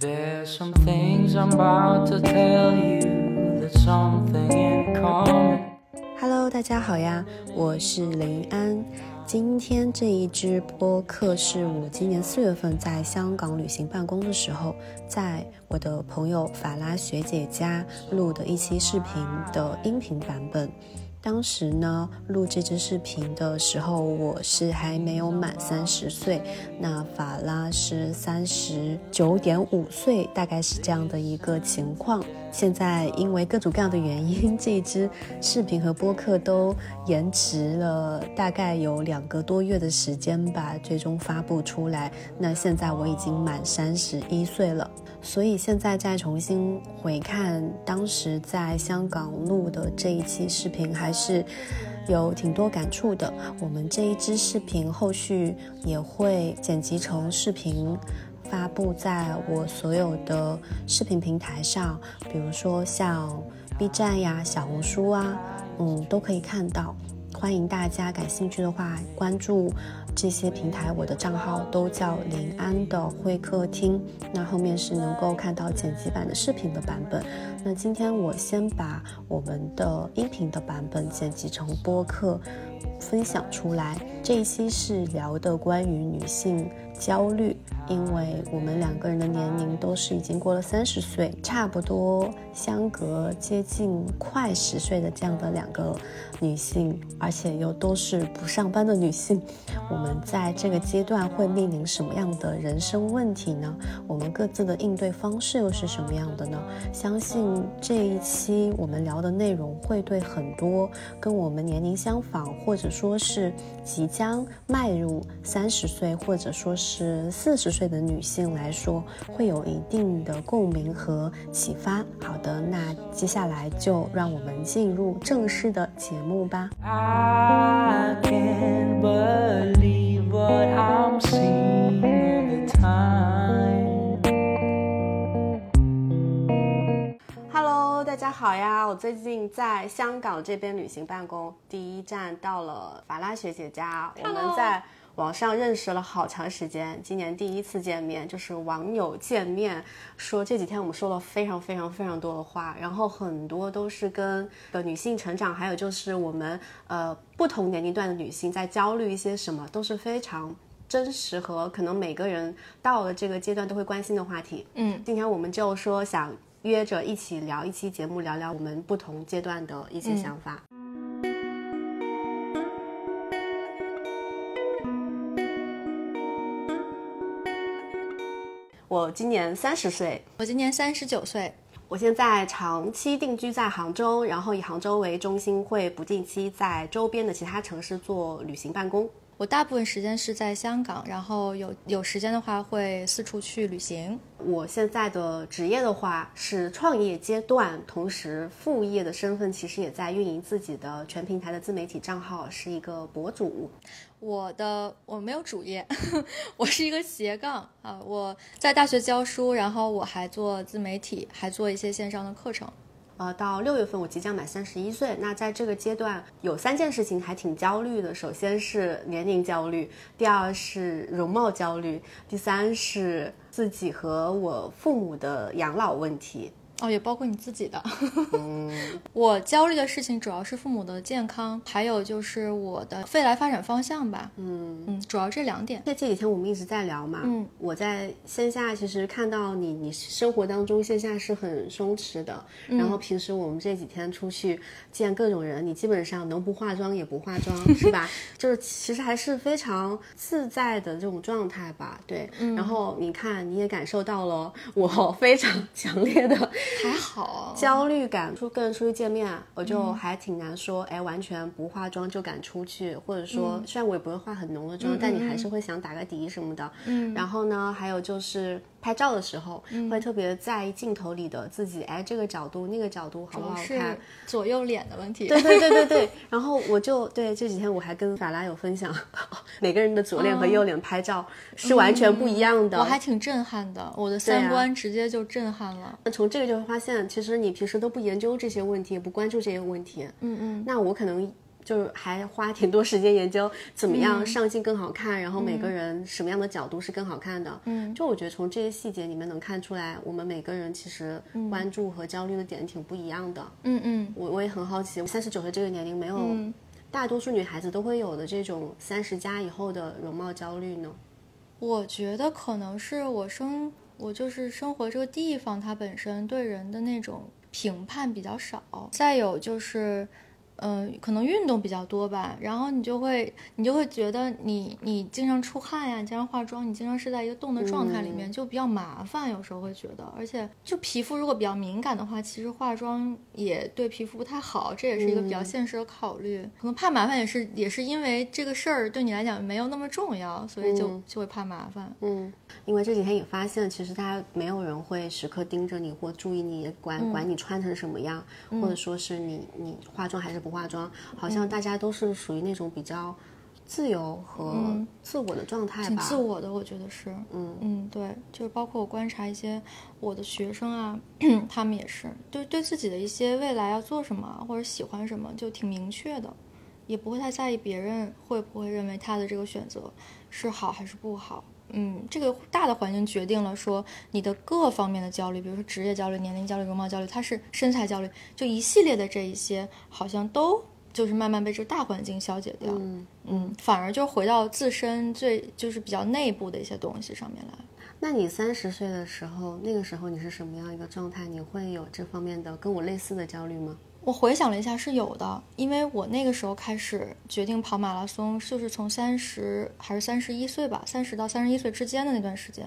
There's some things I'm about to tell you that's something in common. Hello，大家好呀，我是林安。今天这一支播客是我今年四月份在香港旅行办公的时候，在我的朋友法拉学姐家录的一期视频的音频版本。当时呢，录这支视频的时候，我是还没有满三十岁，那法拉是三十九点五岁，大概是这样的一个情况。现在因为各种各样的原因，这一支视频和播客都延迟了大概有两个多月的时间吧，最终发布出来。那现在我已经满三十一岁了。所以现在再重新回看当时在香港录的这一期视频，还是有挺多感触的。我们这一支视频后续也会剪辑成视频，布在我所有的视频平台上，比如说像 B 站呀、小红书啊，嗯，都可以看到。欢迎大家感兴趣的话关注这些平台，我的账号都叫临安的会客厅。那后面是能够看到剪辑版的视频的版本。那今天我先把我们的音频的版本剪辑成播客，分享出来。这一期是聊的关于女性焦虑。因为我们两个人的年龄都是已经过了三十岁，差不多相隔接近快十岁的这样的两个女性，而且又都是不上班的女性，我们在这个阶段会面临什么样的人生问题呢？我们各自的应对方式又是什么样的呢？相信这一期我们聊的内容会对很多跟我们年龄相仿，或者说是即将迈入三十岁，或者说是四十岁。岁的女性来说，会有一定的共鸣和启发。好的，那接下来就让我们进入正式的节目吧。Hello，大家好呀！我最近在香港这边旅行办公，第一站到了法拉学姐家，我们在。网上认识了好长时间，今年第一次见面就是网友见面，说这几天我们说了非常非常非常多的话，然后很多都是跟的女性成长，还有就是我们呃不同年龄段的女性在焦虑一些什么，都是非常真实和可能每个人到了这个阶段都会关心的话题。嗯，今天我们就说想约着一起聊一期节目，聊聊我们不同阶段的一些想法。我今年三十岁，我今年三十九岁。我现在长期定居在杭州，然后以杭州为中心，会不定期在周边的其他城市做旅行办公。我大部分时间是在香港，然后有有时间的话会四处去旅行。我现在的职业的话是创业阶段，同时副业的身份其实也在运营自己的全平台的自媒体账号，是一个博主。我的我没有主业，我是一个斜杠啊！我在大学教书，然后我还做自媒体，还做一些线上的课程。呃，到六月份我即将满三十一岁，那在这个阶段有三件事情还挺焦虑的。首先是年龄焦虑，第二是容貌焦虑，第三是自己和我父母的养老问题。哦，也包括你自己的。我焦虑的事情主要是父母的健康，还有就是我的未来发展方向吧。嗯嗯，主要这两点。那这几天我们一直在聊嘛。嗯，我在线下其实看到你，你生活当中线下是很松弛的。然后平时我们这几天出去见各种人，你基本上能不化妆也不化妆，是吧？就是其实还是非常自在的这种状态吧。对。然后你看，你也感受到了我非常强烈的。还好，焦虑感出跟人出去见面，我就还挺难说，哎，完全不化妆就敢出去，或者说，虽然我也不会化很浓的妆，但你还是会想打个底什么的。嗯，然后呢，还有就是。拍照的时候会特别在意镜头里的自己，哎，这个角度那个角度好不好看？左右脸的问题。对对对对对。然后我就对这几天我还跟法拉有分享，每个人的左脸和右脸拍照是完全不一样的。我还挺震撼的，我的三观直接就震撼了。那从这个就会发现，其实你平时都不研究这些问题，也不关注这些问题。嗯嗯。那我可能。就是还花挺多时间研究怎么样上镜更好看，然后每个人什么样的角度是更好看的。嗯，就我觉得从这些细节里面能看出来，我们每个人其实关注和焦虑的点挺不一样的。嗯嗯，我我也很好奇，三十九岁这个年龄没有大多数女孩子都会有的这种三十加以后的容貌焦虑呢？我觉得可能是我生我就是生活这个地方，它本身对人的那种评判比较少，再有就是。嗯，可能运动比较多吧，然后你就会，你就会觉得你你经常出汗呀，你经常化妆，你经常是在一个动的状态里面，就比较麻烦。有时候会觉得，而且就皮肤如果比较敏感的话，其实化妆也对皮肤不太好，这也是一个比较现实的考虑。可能怕麻烦也是也是因为这个事儿对你来讲没有那么重要，所以就就会怕麻烦。嗯，因为这几天也发现，其实大家没有人会时刻盯着你或注意你，管管你穿成什么样，或者说是你你化妆还是不。化妆好像大家都是属于那种比较自由和自我的状态吧，挺自我的，我觉得是，嗯。嗯，对，就是包括我观察一些我的学生啊，他们也是，就是对自己的一些未来要做什么或者喜欢什么就挺明确的，也不会太在意别人会不会认为他的这个选择是好还是不好。嗯，这个大的环境决定了说你的各方面的焦虑，比如说职业焦虑、年龄焦虑、容貌焦虑，它是身材焦虑，就一系列的这一些，好像都就是慢慢被这个大环境消解掉。嗯嗯，反而就回到自身最就是比较内部的一些东西上面来。那你三十岁的时候，那个时候你是什么样一个状态？你会有这方面的跟我类似的焦虑吗？我回想了一下，是有的，因为我那个时候开始决定跑马拉松，就是从三十还是三十一岁吧，三十到三十一岁之间的那段时间，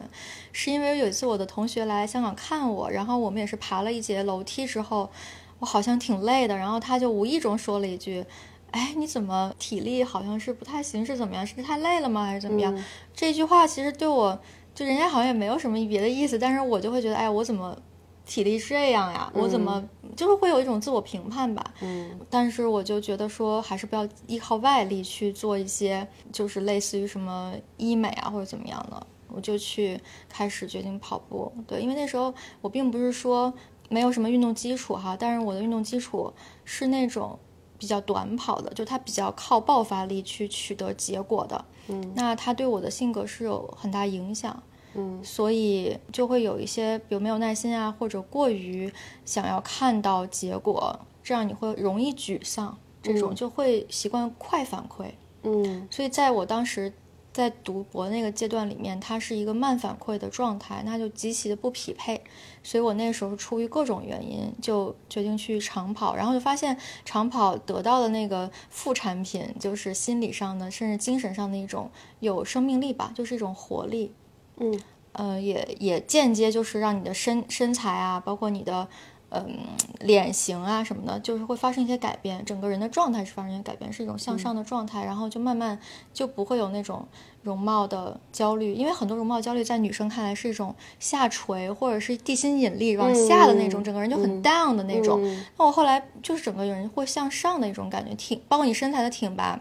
是因为有一次我的同学来香港看我，然后我们也是爬了一节楼梯之后，我好像挺累的，然后他就无意中说了一句：“哎，你怎么体力好像是不太行，是怎么样？是太累了吗？还是怎么样？”这句话其实对我，就人家好像也没有什么别的意思，但是我就会觉得，哎，我怎么？体力这样呀，我怎么就是会有一种自我评判吧？嗯，但是我就觉得说，还是不要依靠外力去做一些，就是类似于什么医美啊或者怎么样的，我就去开始决定跑步。对，因为那时候我并不是说没有什么运动基础哈，但是我的运动基础是那种比较短跑的，就它比较靠爆发力去取得结果的。嗯，那它对我的性格是有很大影响。嗯，所以就会有一些，比如没有耐心啊，或者过于想要看到结果，这样你会容易沮丧，这种就会习惯快反馈。嗯，所以在我当时在读博那个阶段里面，它是一个慢反馈的状态，那就极其的不匹配。所以我那时候出于各种原因，就决定去长跑，然后就发现长跑得到的那个副产品，就是心理上的，甚至精神上的一种有生命力吧，就是一种活力。嗯，呃，也也间接就是让你的身身材啊，包括你的嗯脸型啊什么的，就是会发生一些改变，整个人的状态是发生一些改变，是一种向上的状态，然后就慢慢就不会有那种容貌的焦虑，因为很多容貌焦虑在女生看来是一种下垂或者是地心引力往下的那种，整个人就很 down 的那种。那我后来就是整个人会向上的一种感觉，挺包括你身材的挺拔，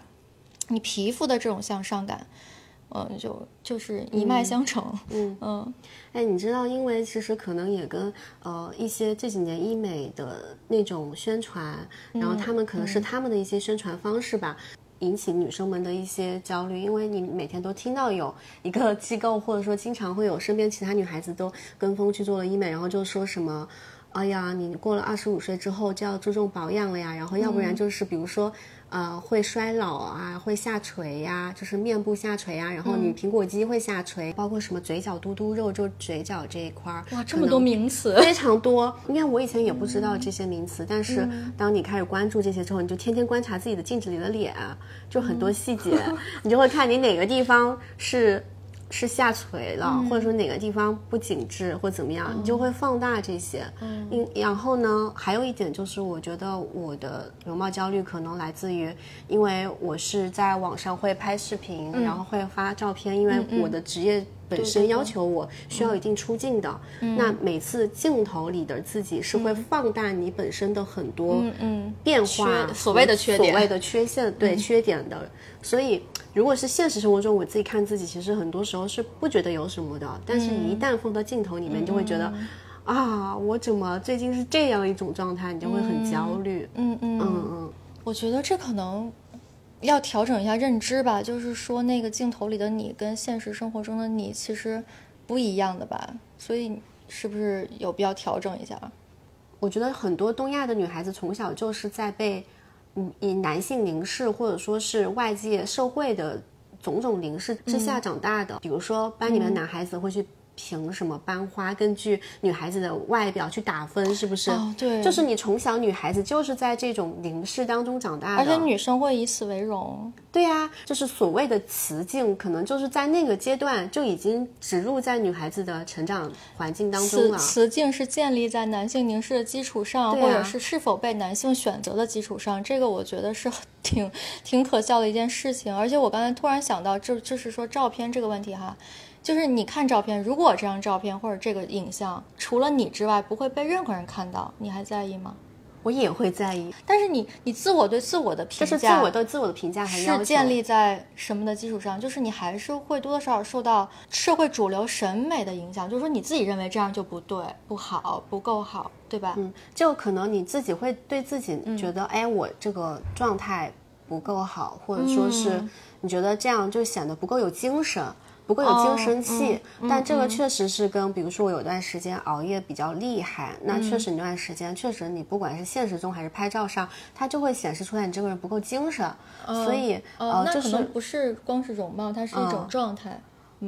你皮肤的这种向上感。嗯，就就是一脉相承。嗯嗯，哎，你知道，因为其实可能也跟呃一些这几年医美的那种宣传，然后他们可能是他们的一些宣传方式吧，引起女生们的一些焦虑。因为你每天都听到有一个机构，或者说经常会有身边其他女孩子都跟风去做了医美，然后就说什么，哎呀，你过了二十五岁之后就要注重保养了呀，然后要不然就是比如说。呃，会衰老啊，会下垂呀，就是面部下垂啊，然后你苹果肌会下垂，包括什么嘴角嘟嘟肉，就嘴角这一块儿，哇，这么多名词，非常多。应该我以前也不知道这些名词，但是当你开始关注这些之后，你就天天观察自己的镜子里的脸，就很多细节，你就会看你哪个地方是。是下垂了，或者说哪个地方不紧致或怎么样，你就会放大这些。嗯，然后呢，还有一点就是，我觉得我的容貌焦虑可能来自于，因为我是在网上会拍视频，然后会发照片，因为我的职业本身要求我需要一定出镜的。那每次镜头里的自己是会放大你本身的很多变化，所谓的缺点，所谓的缺陷，对缺点的。所以，如果是现实生活中我自己看自己，其实很多时候是不觉得有什么的。但是，一旦放到镜头里面，就会觉得，啊，我怎么最近是这样一种状态？你就会很焦虑。嗯嗯嗯嗯。我觉得这可能要调整一下认知吧，就是说那个镜头里的你跟现实生活中的你其实不一样的吧，所以是不是有必要调整一下？我觉得很多东亚的女孩子从小就是在被嗯以男性凝视，或者说是外界社会的种种凝视之下长大的。比如说班里面男孩子会去。凭什么班花根据女孩子的外表去打分？是不是？哦，对，就是你从小女孩子就是在这种凝视当中长大的，而且女生会以此为荣。对呀，就是所谓的雌竞，可能就是在那个阶段就已经植入在女孩子的成长环境当中了。雌竞是建立在男性凝视的基础上，或者是是否被男性选择的基础上。这个我觉得是挺挺可笑的一件事情。而且我刚才突然想到，就就是说照片这个问题哈。就是你看照片，如果这张照片或者这个影像除了你之外不会被任何人看到，你还在意吗？我也会在意。但是你你自我对自我的评价，是自我对自我的评价是建立在什么的基础上？就是你还是会多多少少受到社会主流审美的影响，就是说你自己认为这样就不对、不好、不够好，对吧？嗯，就可能你自己会对自己觉得，哎，我这个状态不够好，或者说是你觉得这样就显得不够有精神。不够有精神气，但这个确实是跟，比如说我有段时间熬夜比较厉害，那确实那段时间确实你不管是现实中还是拍照上，它就会显示出来你这个人不够精神，所以呃，那可能不是光是容貌，它是一种状态，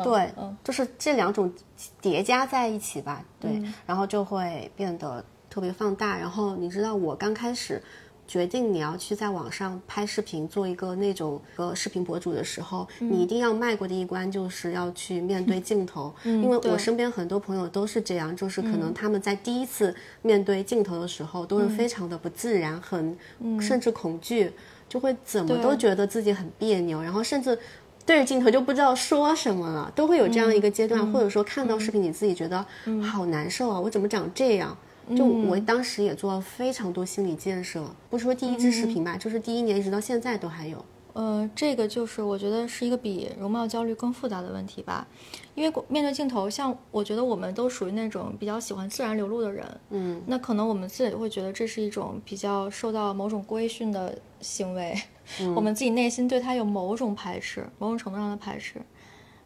对，就是这两种叠加在一起吧，对，然后就会变得特别放大。然后你知道我刚开始。决定你要去在网上拍视频，做一个那种呃视频博主的时候，你一定要迈过的一关就是要去面对镜头。因为我身边很多朋友都是这样，就是可能他们在第一次面对镜头的时候都是非常的不自然，很甚至恐惧，就会怎么都觉得自己很别扭，然后甚至对着镜头就不知道说什么了，都会有这样一个阶段，或者说看到视频你自己觉得好难受啊，我怎么长这样？就我当时也做了非常多心理建设，不说第一支视频吧，就是第一年一直到现在都还有。呃，这个就是我觉得是一个比容貌焦虑更复杂的问题吧，因为面对镜头，像我觉得我们都属于那种比较喜欢自然流露的人，嗯，那可能我们自己会觉得这是一种比较受到某种规训的行为，我们自己内心对他有某种排斥，某种程度上的排斥，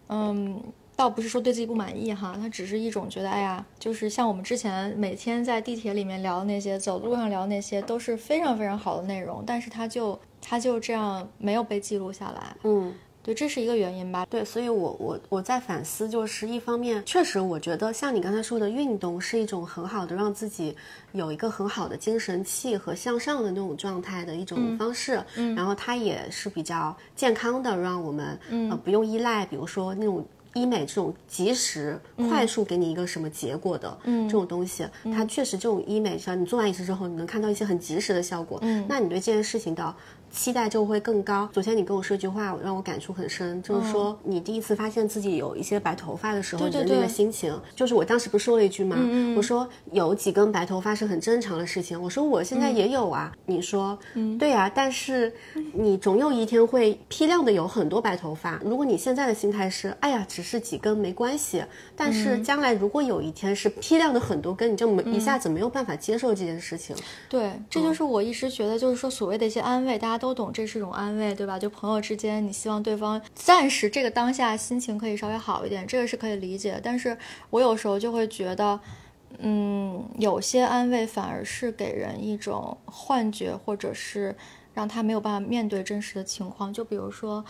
嗯。倒不是说对自己不满意哈，他只是一种觉得，哎呀，就是像我们之前每天在地铁里面聊的那些，走路上聊那些，都是非常非常好的内容，但是他就他就这样没有被记录下来。嗯，对，这是一个原因吧？对，所以我我我在反思，就是一方面，确实我觉得像你刚才说的，运动是一种很好的让自己有一个很好的精神气和向上的那种状态的一种方式。嗯，然后它也是比较健康的，让我们呃不用依赖，比如说那种。医美这种及时、快速给你一个什么结果的这种东西，它确实这种医美，像你做完一次之后，你能看到一些很及时的效果。嗯，那你对这件事情的。期待就会更高。昨天你跟我说一句话，让我感触很深，就是说你第一次发现自己有一些白头发的时候，你的那个心情。就是我当时不是说了一句吗？我说有几根白头发是很正常的事情。我说我现在也有啊。你说，对呀，但是你总有一天会批量的有很多白头发。如果你现在的心态是，哎呀，只是几根没关系。但是将来如果有一天是批量的很多根，你就没一下子没有办法接受这件事情。对，这就是我一直觉得，就是说所谓的一些安慰，大家。都懂，这是一种安慰，对吧？就朋友之间，你希望对方暂时这个当下心情可以稍微好一点，这个是可以理解。但是我有时候就会觉得，嗯，有些安慰反而是给人一种幻觉，或者是。让他没有办法面对真实的情况，就比如说，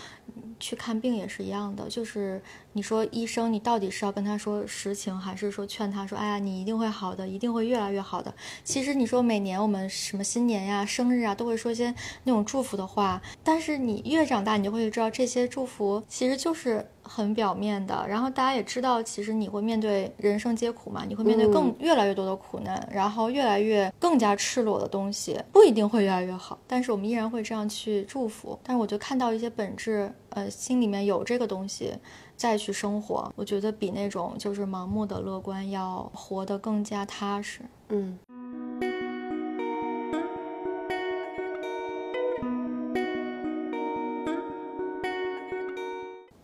去看病也是一样的，就是你说医生，你到底是要跟他说实情，还是说劝他说，哎呀，你一定会好的，一定会越来越好的。其实你说每年我们什么新年呀、生日啊，都会说些那种祝福的话，但是你越长大，你就会知道这些祝福其实就是。很表面的，然后大家也知道，其实你会面对人生皆苦嘛，你会面对更越来越多的苦难，然后越来越更加赤裸的东西，不一定会越来越好，但是我们依然会这样去祝福。但是我就看到一些本质，呃，心里面有这个东西，再去生活，我觉得比那种就是盲目的乐观要活得更加踏实。嗯。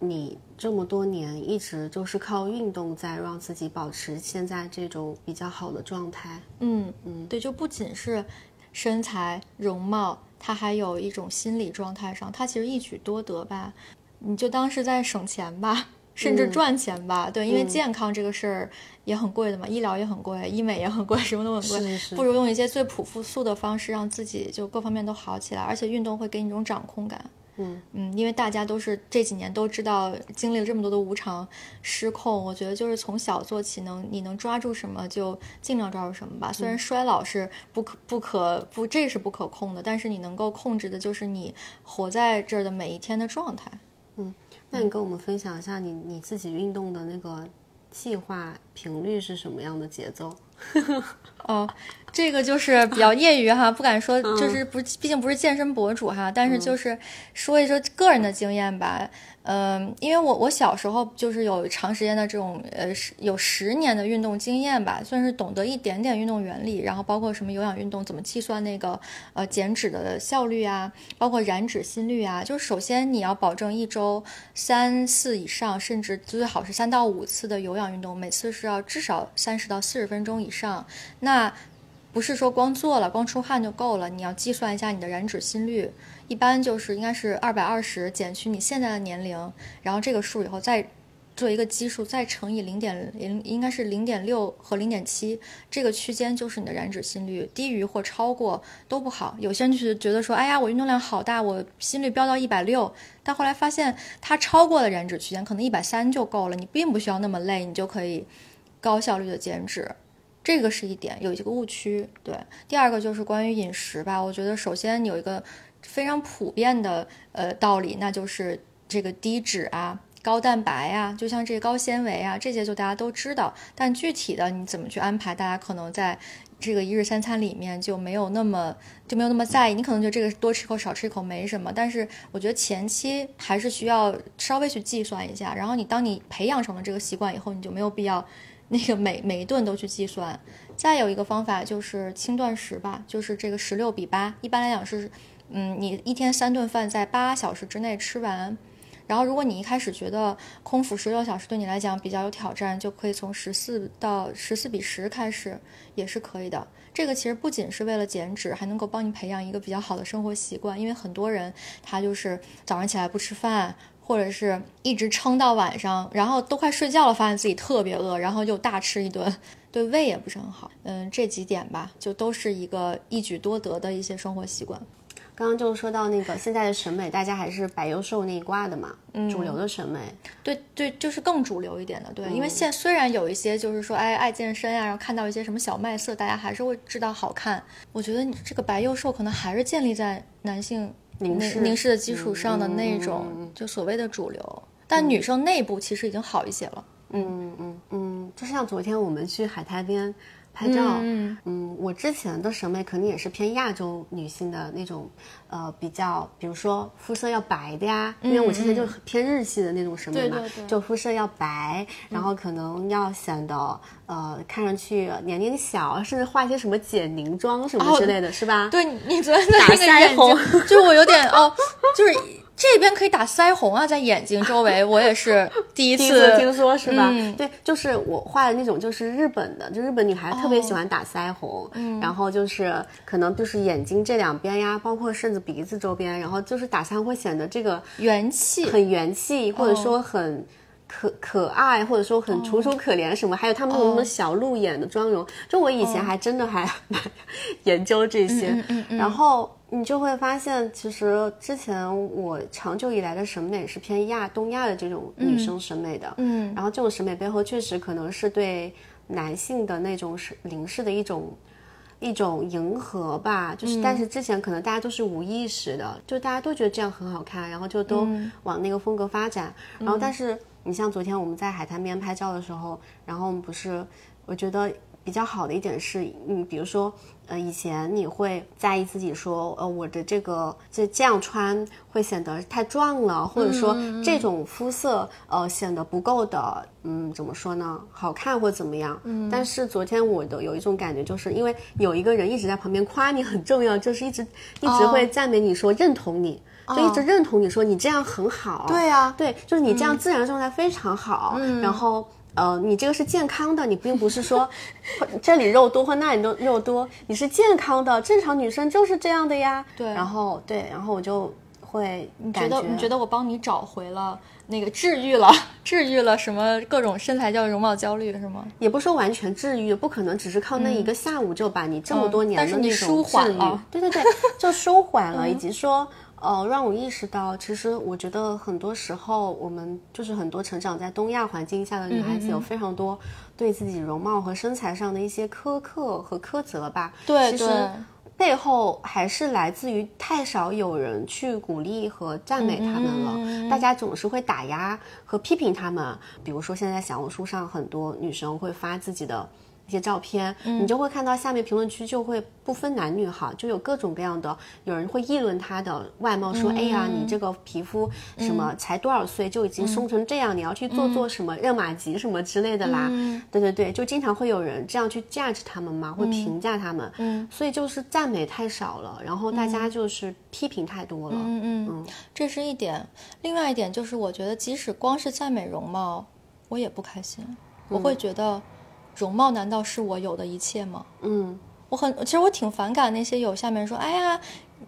你这么多年一直就是靠运动在让自己保持现在这种比较好的状态。嗯嗯，对，就不仅是身材容貌。它还有一种心理状态上，它其实一举多得吧。你就当是在省钱吧，甚至赚钱吧。对，因为健康这个事儿也很贵的嘛，医疗也很贵，医美也很贵，什么都很贵。是是不如用一些最朴素素的方式，让自己就各方面都好起来，而且运动会给你一种掌控感。嗯嗯，因为大家都是这几年都知道经历了这么多的无常失控，我觉得就是从小做起能，你能抓住什么就尽量抓住什么吧。虽然衰老是不可不可不，这是不可控的，但是你能够控制的就是你活在这儿的每一天的状态。嗯那你跟我们分享一下你你自己运动的那个计划频率是什么样的节奏？哦，这个就是比较业余哈，不敢说，就是不，毕竟不是健身博主哈，但是就是说一说个人的经验吧。嗯，因为我我小时候就是有长时间的这种呃十有十年的运动经验吧，算是懂得一点点运动原理，然后包括什么有氧运动怎么计算那个呃减脂的效率啊，包括燃脂心率啊。就是首先你要保证一周三次以上，甚至最好是三到五次的有氧运动，每次是要至少三十到四十分钟以上。那那不是说光做了、光出汗就够了，你要计算一下你的燃脂心率，一般就是应该是二百二十减去你现在的年龄，然后这个数以后再做一个基数，再乘以零点零，应该是零点六和零点七，这个区间就是你的燃脂心率，低于或超过都不好。有些人就是觉得说，哎呀，我运动量好大，我心率飙到一百六，但后来发现它超过了燃脂区间，可能一百三就够了，你并不需要那么累，你就可以高效率的减脂。这个是一点，有一个误区。对，第二个就是关于饮食吧。我觉得首先有一个非常普遍的呃道理，那就是这个低脂啊、高蛋白啊，就像这高纤维啊，这些就大家都知道。但具体的你怎么去安排，大家可能在这个一日三餐里面就没有那么就没有那么在意。你可能觉得这个多吃一口少吃一口没什么，但是我觉得前期还是需要稍微去计算一下。然后你当你培养成了这个习惯以后，你就没有必要。那个每每一顿都去计算，再有一个方法就是轻断食吧，就是这个十六比八，一般来讲是，嗯，你一天三顿饭在八小时之内吃完，然后如果你一开始觉得空腹十六小时对你来讲比较有挑战，就可以从十四到十四比十开始，也是可以的。这个其实不仅是为了减脂，还能够帮你培养一个比较好的生活习惯，因为很多人他就是早上起来不吃饭。或者是一直撑到晚上，然后都快睡觉了，发现自己特别饿，然后又大吃一顿，对胃也不是很好。嗯，这几点吧，就都是一个一举多得的一些生活习惯。刚刚就说到那个现在的审美，大家还是白幼瘦那一挂的嘛，主流的审美。对对，就是更主流一点的。对，因为现虽然有一些就是说，哎，爱健身呀，然后看到一些什么小麦色，大家还是会知道好看。我觉得你这个白幼瘦可能还是建立在男性。凝视凝视的基础上的那种，就所谓的主流，但女生内部其实已经好一些了。嗯嗯嗯，就像昨天我们去海滩边拍照，嗯，我之前的审美肯定也是偏亚洲女性的那种，呃，比较，比如说肤色要白的呀，因为我之前就偏日系的那种审美嘛，就肤色要白，然后可能要显得呃看上去年龄小，甚至画一些什么减龄妆什么之类的是吧？对你昨天的那个眼睛，就我有点哦，就是。这边可以打腮红啊，在眼睛周围，我也是第一次听说，是吧？对，就是我画的那种，就是日本的，就日本女孩特别喜欢打腮红，嗯。然后就是可能就是眼睛这两边呀，包括甚至鼻子周边，然后就是打腮红会显得这个元气。很元气，或者说很可可爱，或者说很楚楚可怜什么。还有他们那种小鹿眼的妆容，就我以前还真的还 研究这些，然后。你就会发现，其实之前我长久以来的审美是偏亚东亚的这种女生审美的，嗯，然后这种审美背后确实可能是对男性的那种是凝视的一种一种迎合吧，就是但是之前可能大家都是无意识的，就大家都觉得这样很好看，然后就都往那个风格发展，然后但是你像昨天我们在海滩边拍照的时候，然后不是，我觉得。比较好的一点是，嗯，比如说，呃，以前你会在意自己说，呃，我的这个这这样穿会显得太壮了，或者说这种肤色，呃，显得不够的，嗯，怎么说呢？好看或怎么样？嗯。但是昨天我的有一种感觉，就是因为有一个人一直在旁边夸你很重要，就是一直一直会赞美你说认同你，就一直认同你说你这样很好。对呀，对，就是你这样自然状态非常好。嗯。然后。呃，你这个是健康的，你并不是说 这里肉多或那里肉肉多，你是健康的，正常女生就是这样的呀。对然后对，然后我就会你觉得你觉得我帮你找回了那个治愈了 治愈了什么各种身材焦虑、容貌焦虑是吗？也不说完全治愈，不可能只是靠那一个下午就把你这么多年嗯但是你的那种舒缓了对对对，就舒缓了，以及说。呃，让我意识到，其实我觉得很多时候，我们就是很多成长在东亚环境下的女孩嗯子，有非常多对自己容貌和身材上的一些苛刻和苛责吧。对其实背后还是来自于太少有人去鼓励和赞美他们了，嗯大家总是会打压和批评他们。比如说，现在小红书上很多女生会发自己的。一些照片，嗯你就会看到下面评论区就会不分男女哈，就有各种各样的，有人会议论她的外貌，说，哎呀，嗯你这个皮肤什么才多少岁就已经松成这样，你要去做做什么热玛吉什么之类的啦。嗯对对对，就经常会有人这样去 judge 他们嘛，会评价他们。嗯，所以就是赞美太少了，然后大家就是批评太多了。嗯嗯，这是一点。另外一点就是，我觉得即使光是赞美容貌，我也不开心。我会觉得，容貌难道是我有的一切吗？嗯我很，其实我挺反感那些有下面说，哎呀，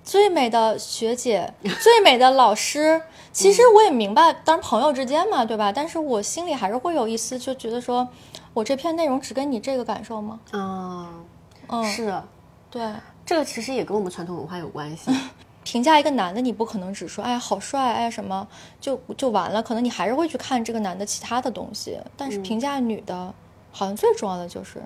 最美的学姐，最美的老师。其实我也明白，当然朋友之间嘛，对吧？但是我心里还是会有一丝，就觉得说，我这篇内容只跟你这个感受吗？啊、嗯，是对。这个其实也跟我们传统文化有关系。评价一个男的，你不可能只说哎呀好帅，哎呀什么就就完了，可能你还是会去看这个男的其他的东西。但是评价女的，好像最重要的就是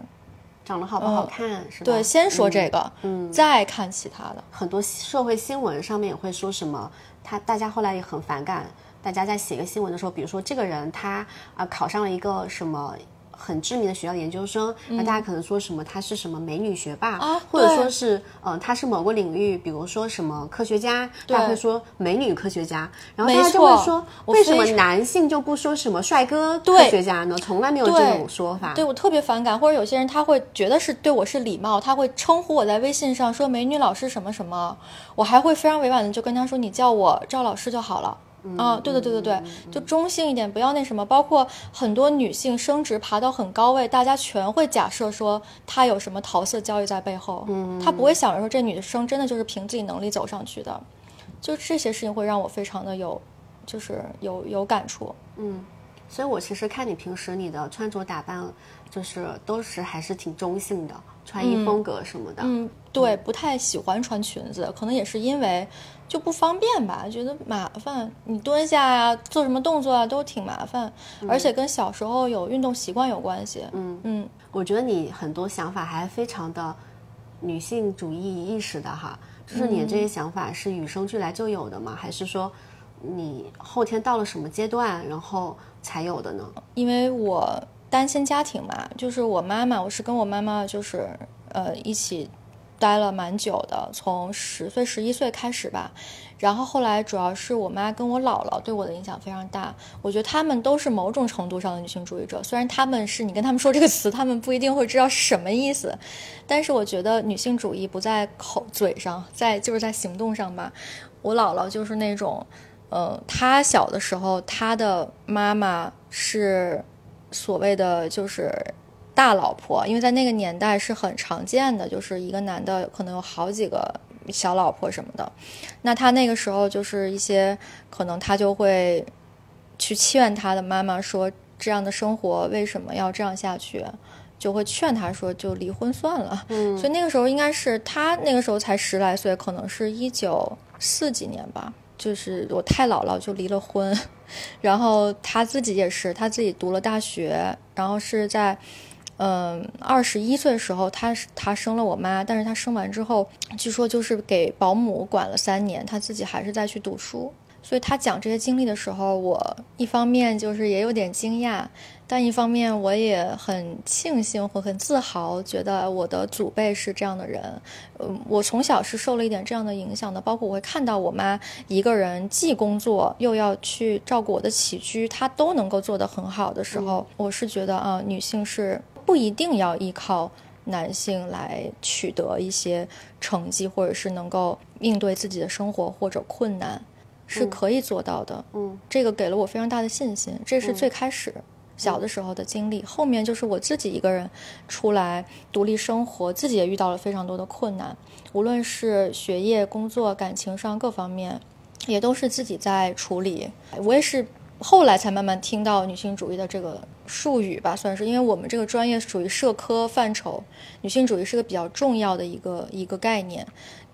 长得好不好看、是吧？对，先说这个，嗯再看其他的。很多社会新闻上面也会说什么，他大家后来也很反感，大家在写一个新闻的时候，比如说这个人他啊、考上了一个什么。很知名的学校的研究生，那、大家可能说什么他是什么美女学霸，或者说是呃他是某个领域，比如说什么科学家，大家会说美女科学家，然后大家就会说为什么男性就不说什么帅哥科学家呢？从来没有这种说法。对我特别反感，或者有些人他会觉得是对我是礼貌，他会称呼我在微信上说美女老师什么什么，我还会非常委婉的就跟他说你叫我赵老师就好了。啊，对对对对对，就中性一点，不要那什么。包括很多女性升职爬到很高位，大家全会假设说她有什么桃色交易在背后，嗯，她不会想着说这女生真的就是凭自己能力走上去的，就这些事情会让我非常的有，就是有有感触。嗯所以我其实看你平时你的穿着打扮，就是都是还是挺中性的，穿衣风格什么的。嗯，对，不太喜欢穿裙子，可能也是因为就不方便吧，觉得麻烦。你蹲下呀、做什么动作啊，都挺麻烦，而且跟小时候有运动习惯有关系。嗯嗯，我觉得你很多想法还非常的女性主义意识的哈，就是你这些想法是与生俱来就有的吗？还是说你后天到了什么阶段，然后才有的呢？因为我单亲家庭嘛，就是我妈妈，我是跟我妈妈就是呃一起待了蛮久的，从十岁、十一岁开始吧。然后后来主要是我妈跟我姥姥对我的影响非常大，我觉得他们都是某种程度上的女性主义者，虽然他们是你跟他们说这个词，他们不一定会知道是什么意思，但是我觉得女性主义不在口嘴上，在就是在行动上吧。我姥姥就是那种，呃，她小的时候，她的妈妈是所谓的就是大老婆，因为在那个年代是很常见的，就是一个男的可能有好几个小老婆什么的。那他那个时候就是一些可能他就会去劝他的妈妈说，这样的生活为什么要这样下去？就会劝他说，就离婚算了。嗯所以那个时候应该是他那个时候才十来岁，可能是一九四几年吧。就是我太姥姥就离了婚，然后她自己也是，她自己读了大学，然后是在，嗯，二十一岁的时候，她是他生了我妈，但是她生完之后，据说就是给保姆管了三年，她自己还是在去读书。所以他讲这些经历的时候，我一方面就是也有点惊讶，但一方面我也很庆幸和很自豪，觉得我的祖辈是这样的人。嗯，我从小是受了一点这样的影响的，包括我会看到我妈一个人既工作又要去照顾我的起居，她都能够做得很好的时候，我是觉得啊，女性是不一定要依靠男性来取得一些成绩，或者是能够应对自己的生活或者困难，是可以做到的。嗯这个给了我非常大的信心，这是最开始。小的时候的经历，后面就是我自己一个人出来独立生活，自己也遇到了非常多的困难，无论是学业、工作、感情上各方面，也都是自己在处理。我也是后来才慢慢听到女性主义的这个术语吧，算是因为我们这个专业属于社科范畴，女性主义是个比较重要的一个一个概念。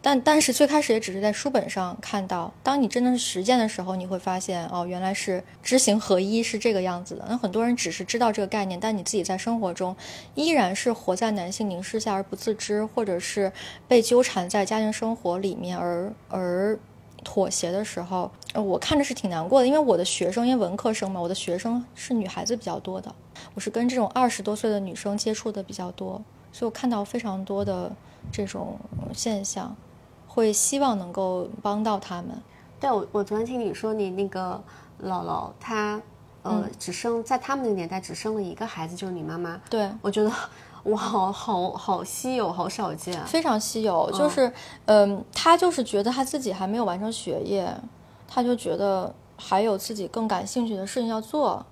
但但是最开始也只是在书本上看到，当你真的是实践的时候，你会发现哦，原来是知行合一，是这个样子的。那很多人只是知道这个概念，但你自己在生活中依然是活在男性凝视下而不自知，或者是被纠缠在家庭生活里面而而妥协的时候，我看着是挺难过的。因为我的学生，因为文科生嘛，我的学生是女孩子比较多的，我是跟这种二十多岁的女生接触的比较多，所以我看到非常多的这种现象。会希望能够帮到他们。对，我我昨天听你说你那个姥姥，她呃只生在他们那个年代只生了一个孩子，就是你妈妈。对，我觉得哇，好好好稀有，好少见，非常稀有。就是嗯，她就是觉得她自己还没有完成学业，她就觉得还有自己更感兴趣的事情要做。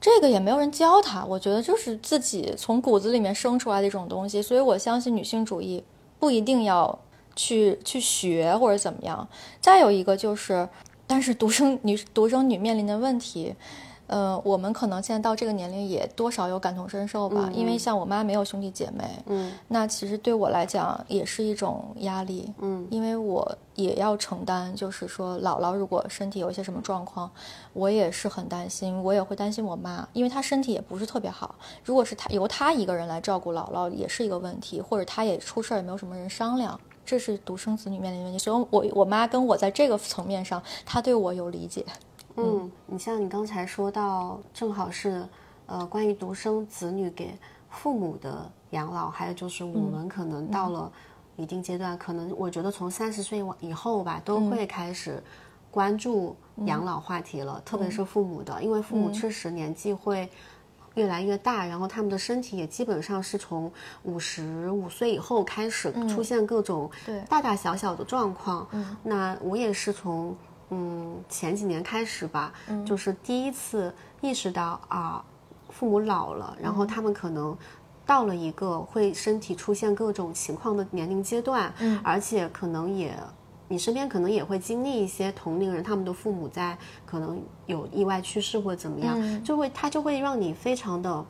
这个也没有人教她，我觉得就是自己从骨子里面生出来的一种东西。所以我相信女性主义不一定要。去去学或者怎么样，再有一个就是，但是独生女独生女面临的问题。呃，我们可能现在到这个年龄也多少有感同身受吧，因为像我妈没有兄弟姐妹，嗯，那其实对我来讲也是一种压力，嗯，因为我也要承担，就是说姥姥如果身体有一些什么状况，我也是很担心，我也会担心我妈，因为她身体也不是特别好，如果是她由她一个人来照顾姥姥也是一个问题，或者她也出事儿也没有什么人商量，这是独生子女面临的问题，所以我我妈跟我在这个层面上，她对我有理解。嗯，你像你刚才说到，正好是，呃，关于独生子女给父母的养老，还有就是我们可能到。了一定阶段，可能我觉得从三十岁往以后吧，都会开始关注养。老话题了，特别是父母的，因为父母确实年纪会越来越大，然后他们的身体也基本上是从五十五岁以后开始出现各种大大小小的状况。那我也是从。嗯，前几年开始吧，就是第一次意识到啊，父母老了，然后他们可能到了一个会身体出现各种情况的年龄阶段，嗯，而且可能也，你身边可能也会经历一些同龄人他们的父母在可能有意外去世或者怎么样，就会他就会让你非常的。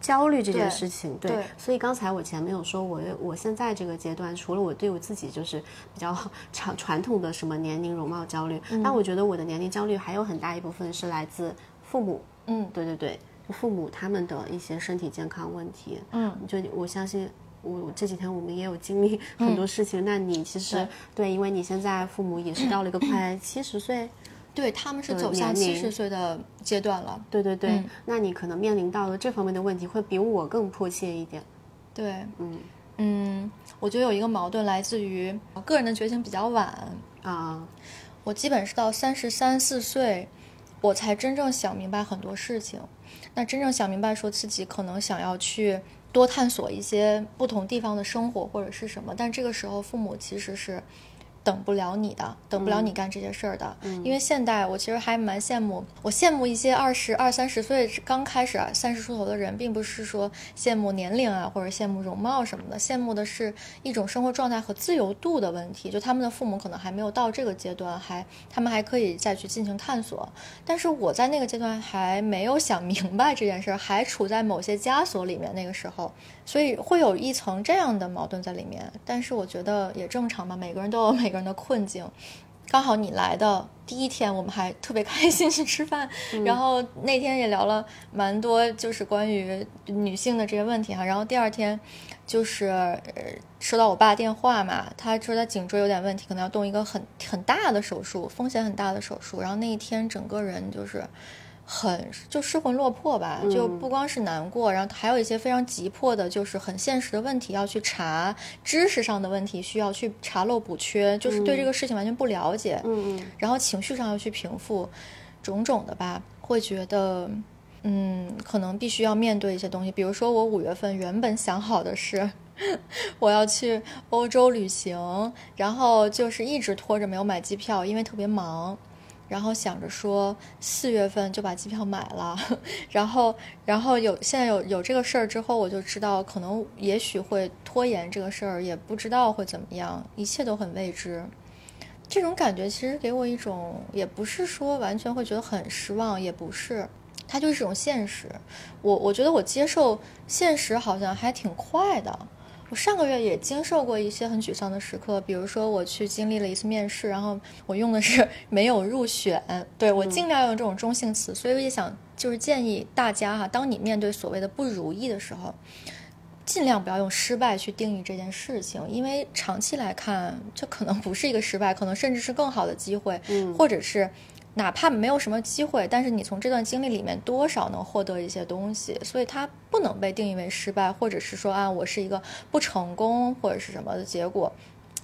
焦虑这件事情，对，所以刚才我前面有说，我我现在这个阶段，除了我对我自己就是比较 传传统的什么年龄容貌焦虑，但我觉得我的年龄焦虑还有很大一部分是来自父母，嗯，对对对，父母他们的一些身体健康问题，嗯，就我相信我这几天我们也有经历 很多事情，那你其实对，因为你现在父母也是到了一个快七十岁。对他们是走向七十岁的阶段了，对对对，那你可能面临到的这方面的问题会比我更迫切一点。对，嗯。嗯，我觉得有一个矛盾来自于我个人的觉醒比较晚啊，我基本是到三十三四岁，我才真正想明白很多事情。那真正想明白，说自己可能想要去多探索一些不同地方的生活或者是什么，但这个时候父母其实是。等不了你的，等不了你干这些事儿的。嗯，因为现代，我其实还蛮羡慕，我羡慕一些二十二三十岁刚开始三十出头的人，并不是说羡慕年龄啊，或者羡慕容貌什么的，羡慕的是一种生活状态和自由度的问题。就他们的父母可能还没有到这个阶段，还他们还可以再去进行探索。但是我在那个阶段还没有想明白这件事儿，还处在某些枷锁里面。那个时候。所以会有一层这样的矛盾在里面，但是我觉得也正常吧，每个人都有每个人的困境。刚好你来的第一天，我们还特别开心去吃饭，然后那天也聊了蛮多，就是关于女性的这些问题哈。然后第二天，就是收到我爸电话嘛，他说他颈椎有点问题，可能要动一个很很大的手术，风险很大的手术。然后那一天整个人就是。很就失魂落魄吧，就不光是难过，然后还有一些非常急迫的，就是很现实的问题要去查，知识上的问题需要去查漏补缺，就是对这个事情完全不了解，然后情绪上要去平复，种种的吧，会觉得，嗯，可能必须要面对一些东西，比如说我五月份原本想好的是，我要去欧洲旅行，然后就是一直拖着没有买机票，因为特别忙。然后想着说四月份就把机票买了，然后然后有现在有有这个事儿之后，我就知道可能也许会拖延这个事儿，也不知道会怎么样，一切都很未知。这种感觉其实给我一种，也不是说完全会觉得很失望，也不是，它就是一种现实。我我觉得我接受现实好像还挺快的。我上个月也经受过一些很沮丧的时刻，比如说我去经历了一次面试，然后我用的是 没有入选，对我尽量用这种中性词，所以我也想就是建议大家哈，当你面对所谓的不如意的时候。尽量不要用失败去定义这件事情，因为长期来看，这可能不是一个失败，可能甚至是更好的机会，或者是哪怕没有什么机会，但是你从这段经历里面多少能获得一些东西，所以它不能被定义为失败，或者是说啊，我是一个不成功或者是什么的结果。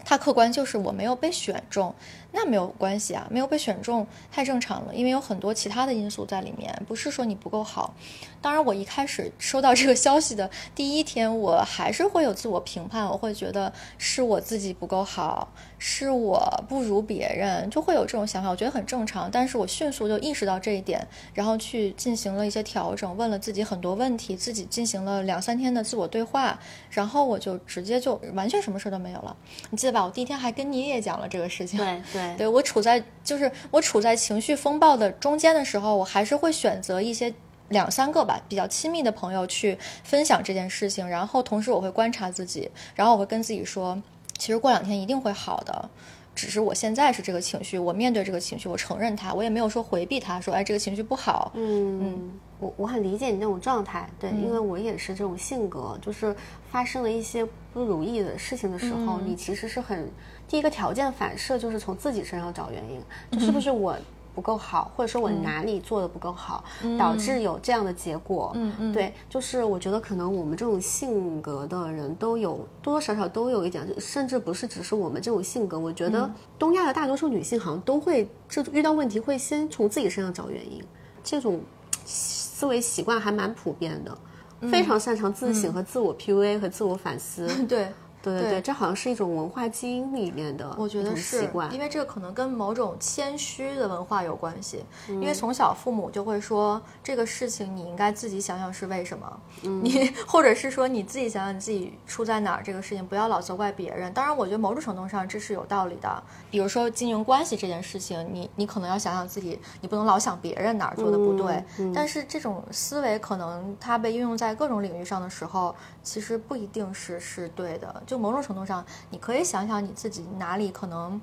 它客观就是我没有被选中，那没有关系啊，没有被选中太正常了，因为有很多其他的因素在里面，不是说你不够好。当然，我一开始收到这个消息的第一天，我还是会有自我评判，我会觉得是我自己不够好，是我不如别人，就会有这种想法，我觉得很正常。但是我迅速就意识到这一点，然后去进行了一些调整，问了自己很多问题，自己进行了两三天的自我对话，然后我就直接就完全什么事都没有了。你记得吧？我第一天还跟你也讲了这个事情。对对，对我处在就是我处在情绪风暴的中间的时候，我还是会选择一些。两三个吧，比较亲密的朋友去分享这件事情，然后同时我会观察自己，然后我会跟自己说，其实过两天一定会好的，只是我现在是这个情绪，我面对这个情绪，我承认它，我也没有说回避它，说哎这个情绪不好。嗯嗯，我我很理解你那种状态，对，因为我也是这种性格，就是发生了一些不如意的事情的时候，你其实是很第一个条件反射就是从自己身上找原因，就是不是我。不够好，或者说我哪里做的不够好，导致有这样的结果。对，就是我觉得可能我们这种性格的人都有多多少少都有一点，甚至不是只是我们这种性格。我觉得东亚的大多数女性好像都会，这遇到问题会先从自己身上找原因，这种思维习惯还蛮普遍的，非常擅长自省和自我 PUA 和自我反思。对。对对对，这好像是一种文化基因里面的，我觉得是，因为这个可能跟某种谦虚的文化有关系。因为从小父母就会说，这个事情你应该自己想想是为什么，你或者是说你自己想想你自己出在哪儿，这个事情不要老责怪别人。当然，我觉得某种程度上这是有道理的。比如说经营关系这件事情，你你可能要想想自己，你不能老想别人哪儿做的不对。但是这种思维可能它被运用在各种领域上的时候，其实不一定是是对的。就某种程度上，你可以想想你自己哪里可能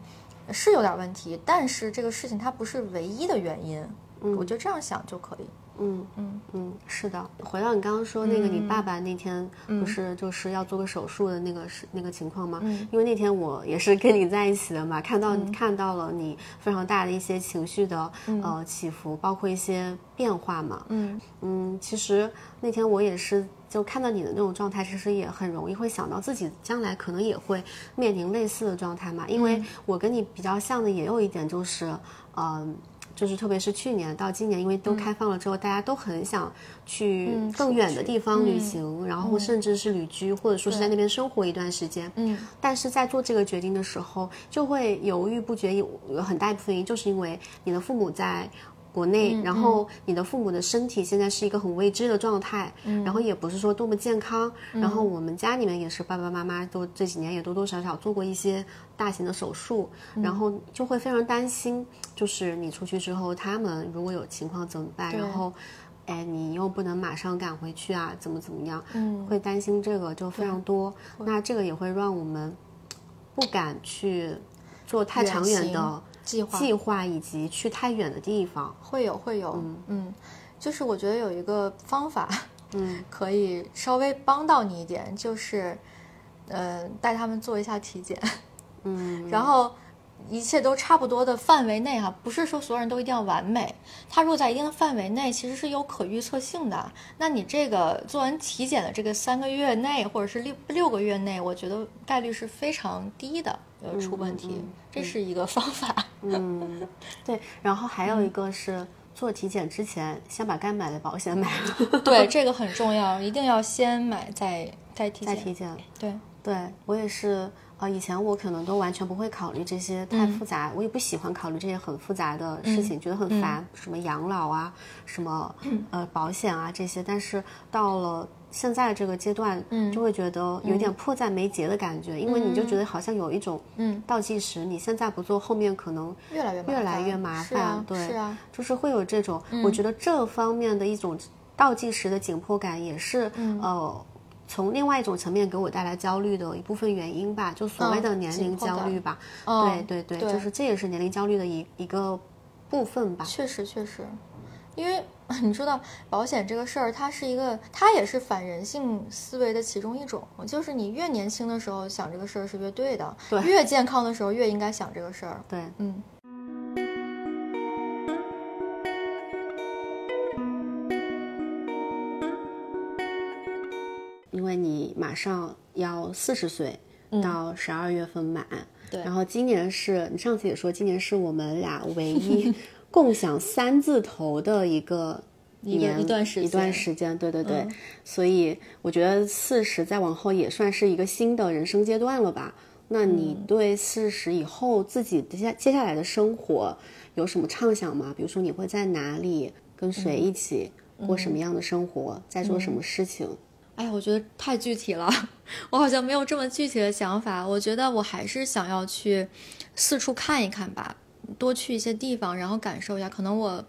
是有点问题，但是这个事情它不是唯一的原因。嗯，我觉得这样想就可以。嗯嗯嗯，是的。回到你刚刚说那个，你爸爸那天不是就是要做个手术的那个是那个情况吗？嗯，因为那天我也是跟你在一起的嘛，看到看到了你非常大的一些情绪的呃起伏，包括一些变化嘛。嗯嗯，其实那天我也是就看到你的那种状态，其实也很容易会想到自己将来可能也会面临类似的状态嘛。因为我跟你比较像的也有一点就是，嗯。就是特别是去年到今年，因为都开放了之后，大家都很想去更远的地方旅行，然后甚至是旅居，或者说是在那边生活一段时间。嗯，但是在做这个决定的时候，就会犹豫不决，有有很大一部分原因就是因为你的父母在。国内，然后你的父母的身体现在是一个很未知的状态，然后也不是说多么健康，然后我们家里面也是爸爸妈妈都这几年也多多少少做过一些大型的手术，然后就会非常担心，就是你出去之后他们如果有情况怎么办？然后，哎，你又不能马上赶回去啊，怎么怎么样？嗯，会担心这个就非常多，那这个也会让我们不敢去做太长远的。计划。计划以及去太远的地方。会有会有。嗯，就是我觉得有一个方法，嗯，可以稍微帮到你一点，就是，呃，带他们做一下体检，嗯，然后一切都差不多的范围内哈，不是说所有人都一定要完美，他如果在一定的范围内，其实是有可预测性的。那你这个做完体检的这个三个月内或者是六六个月内，我觉得概率是非常低的。呃，出问题，这是一个方法。嗯，对。然后还有一个是做体检之前，先把该买的保险买了。对，这个很重要，一定要先买再再体检。再体检。对，对我也是。啊，以前我可能都完全不会考虑这些太复杂，我也不喜欢考虑这些很复杂的事情，觉得很烦，什么养老啊，什么呃保险啊这些。但是到了现在这个阶段，就会觉得有点迫在眉睫的感觉，因为你就觉得好像有一种倒计时，你现在不做，后面可能越来越越来越麻烦，对，是啊，就是会有这种，我觉得这方面的一种倒计时的紧迫感，也是呃。从另外一种层面给我带来焦虑的一部分原因吧，就所谓的年龄焦虑吧。对对对，就是这也是年龄焦虑的一一个部分吧。确实确实，因为你知道保险这个事儿，它是一个，它也是反人性思维的其中一种。就是你越年轻的时候想这个事儿是越对的，对，越健康的时候越应该想这个事儿。对，嗯。因为你马上要四十岁，到十二月份满，对。然后今年是你上次也说，今年是我们俩唯一 共享三字头的一个年一段时间，一段时间，对对对。所以我觉得四十再往后也算是一个新的人生阶段了吧？那你对四十以后自己接接下来的生活有什么畅想吗？比如说你会在哪里跟谁一起过什么样的生活，在做什么事情？哎呀，我觉得太具体了，我好像没有这么具体的想法。我觉得我还是想要去四处看一看吧，多去一些地方，然后感受一下。可能我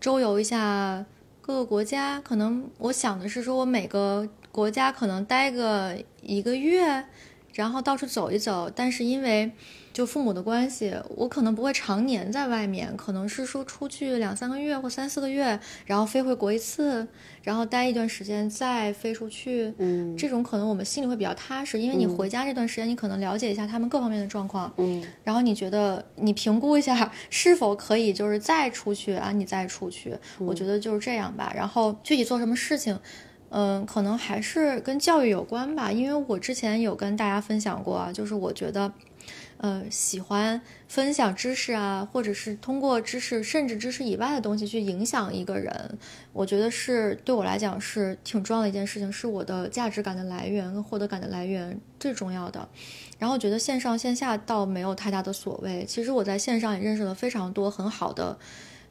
周游一下各个国家，可能我想的是说，我每个国家可能待个一个月，然后到处走一走。但是因为就父母的关系，我可能不会常年在外面，可能是说出去两三个月或三四个月，然后飞回国一次，然后待一段时间再飞出去。嗯，这种可能我们心里会比较踏实，因为你回家这段时间，你可能了解一下他们各方面的状况。嗯，然后你觉得你评估一下是否可以就是再出去啊，你再出去，我觉得就是这样吧。然后具体做什么事情，嗯，可能还是跟教育有关吧，因为我之前有跟大家分享过啊，就是我觉得。呃，喜欢分享知识啊，或者是通过知识，甚至知识以外的东西去影响一个人，我觉得是对我来讲是挺重要的一件事情，是我的价值感的来源跟获得感的来源最重要的。然后我觉得线上线下倒没有太大的所谓，其实我在线上也认识了非常多很好的，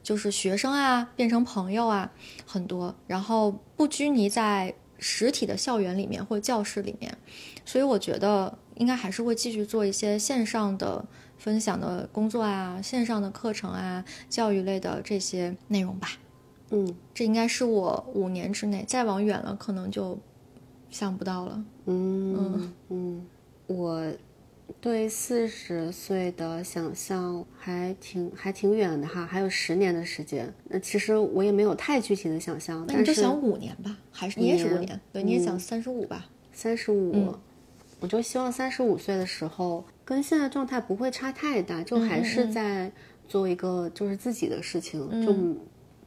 就是学生啊，变成朋友啊，很多，然后不拘泥在实体的校园里面或教室里面，所以我觉得。应该还是会继续做一些线上的分享的工作啊，线上的课程啊，教育类的这些内容吧。嗯，这应该是我五年之内，再往远了可能就想不到了。嗯嗯，我对四十岁的想象还挺还挺远的哈，还有十年的时间。那其实我也没有太具体的想象。那你就想五年吧，还是你也是五年？对，你也想三十五吧？三十五。我就希望三十五岁的时候，跟现在状态不会差太大，就还是在做一个就是自己的事情，就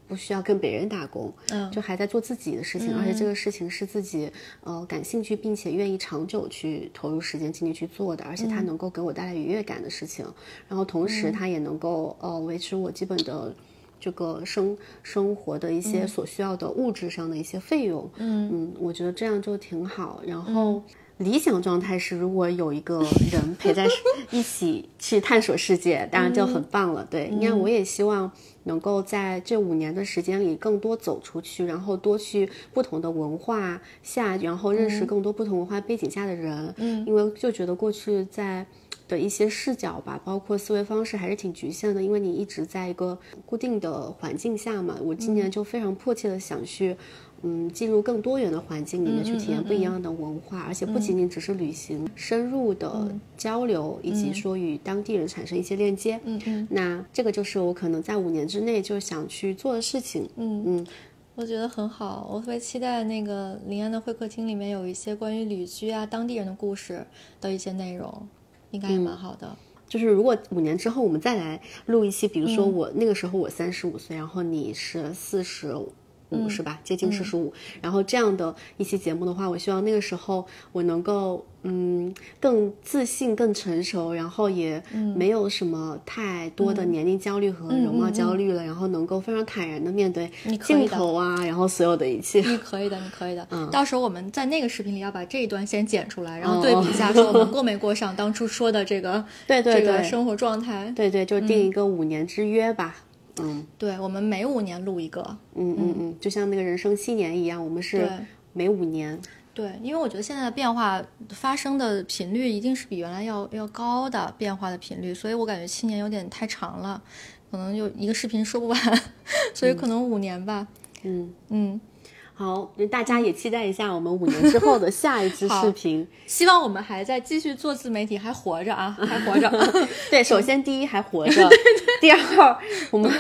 不需要跟别人打工，就还在做自己的事情，而且这个事情是自己呃感兴趣并且愿意长久去投入时间精力去做的，而且它能够给我带来愉悦感的事情，然后同时它也能够呃维持我基本的这个生生活的一些所需要的物质上的一些费用，嗯。嗯，我觉得这样就挺好，然后。理想状态是，如果有一个人陪在 一起去探索世界，当然就很棒了。对，因为我也希望能够在这五年的时间里更多走出去，然后多去不同的文化下，然后认识更多不同文化背景下的人。嗯，因为就觉得过去在的一些视角吧，包括思维方式还是挺局限的，因为你一直在一个固定的环境下嘛。我今年就非常迫切的想去。嗯，进入更多元的环境里面去体验不一样的文化，而且不仅仅只是旅行，深入的交流，以及说与当地人产生一些链接。嗯嗯，那这个就是我可能在五年之内就想去做的事情。嗯嗯，我觉得很好，我特别期待那个临安的会客厅里面有一些关于旅居啊、当地人的故事的一些内容，应该也蛮好的。就是如果五年之后我们再来录一期，比如说我那个时候我三十五岁，然后你是四十。五是吧？接近四十五。然后这样的一期节目的话，我希望那个时候我能够嗯更自信、更成熟，然后也没有什么太多的年龄焦虑和容貌焦虑了，然后能够非常坦然的面对镜头啊，然后所有的一切。你可以的，你可以的。嗯，到时候我们在那个视频里要把这一段先剪出来，然后对比一下，说我们 过没过上当初说的这个对对对生活状态。对对，就定一个五年之约吧。嗯，对，我们每五年录一个，嗯嗯嗯，就像那个人生七年一样，我们是每五年。对，因为我觉得现在的变化发生的频率一定是比原来要要高的变化的频率，所以我感觉七年有点太长了，可能就一个视频说不完，所以可能五年吧。嗯嗯。好，大家也期待一下我们五年之后的下一支 视频。希望我们还在继续做自媒体，还活着啊，还活着。对，首先第一还活着，第二我们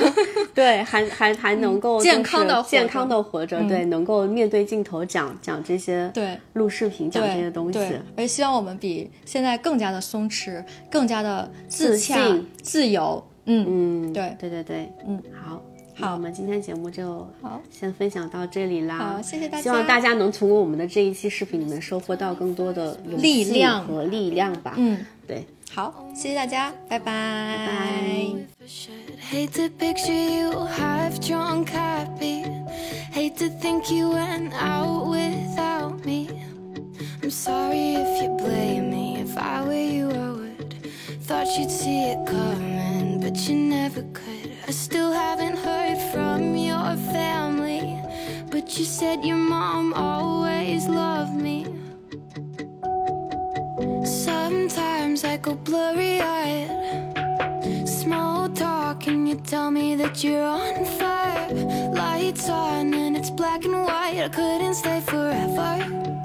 对还还还能够健康的健康的活着，对，能够面对镜头讲讲这些，对，录视频讲这些东西。而希望我们比现在更加的松弛，更加的自信、自由。嗯嗯，对对对对，嗯，好。好，我们今天节目就好，先分享到这里啦。好，谢谢大家。希望大家能从我们的这一期视频里面收获到更多的力量。和力量吧。嗯，对，好，谢谢大家，拜拜。I still haven't heard from your family, but you said your mom always loved me. Sometimes I go blurry eyed. Small talk, and you tell me that you're on fire. Lights on, and it's black and white. I couldn't stay forever.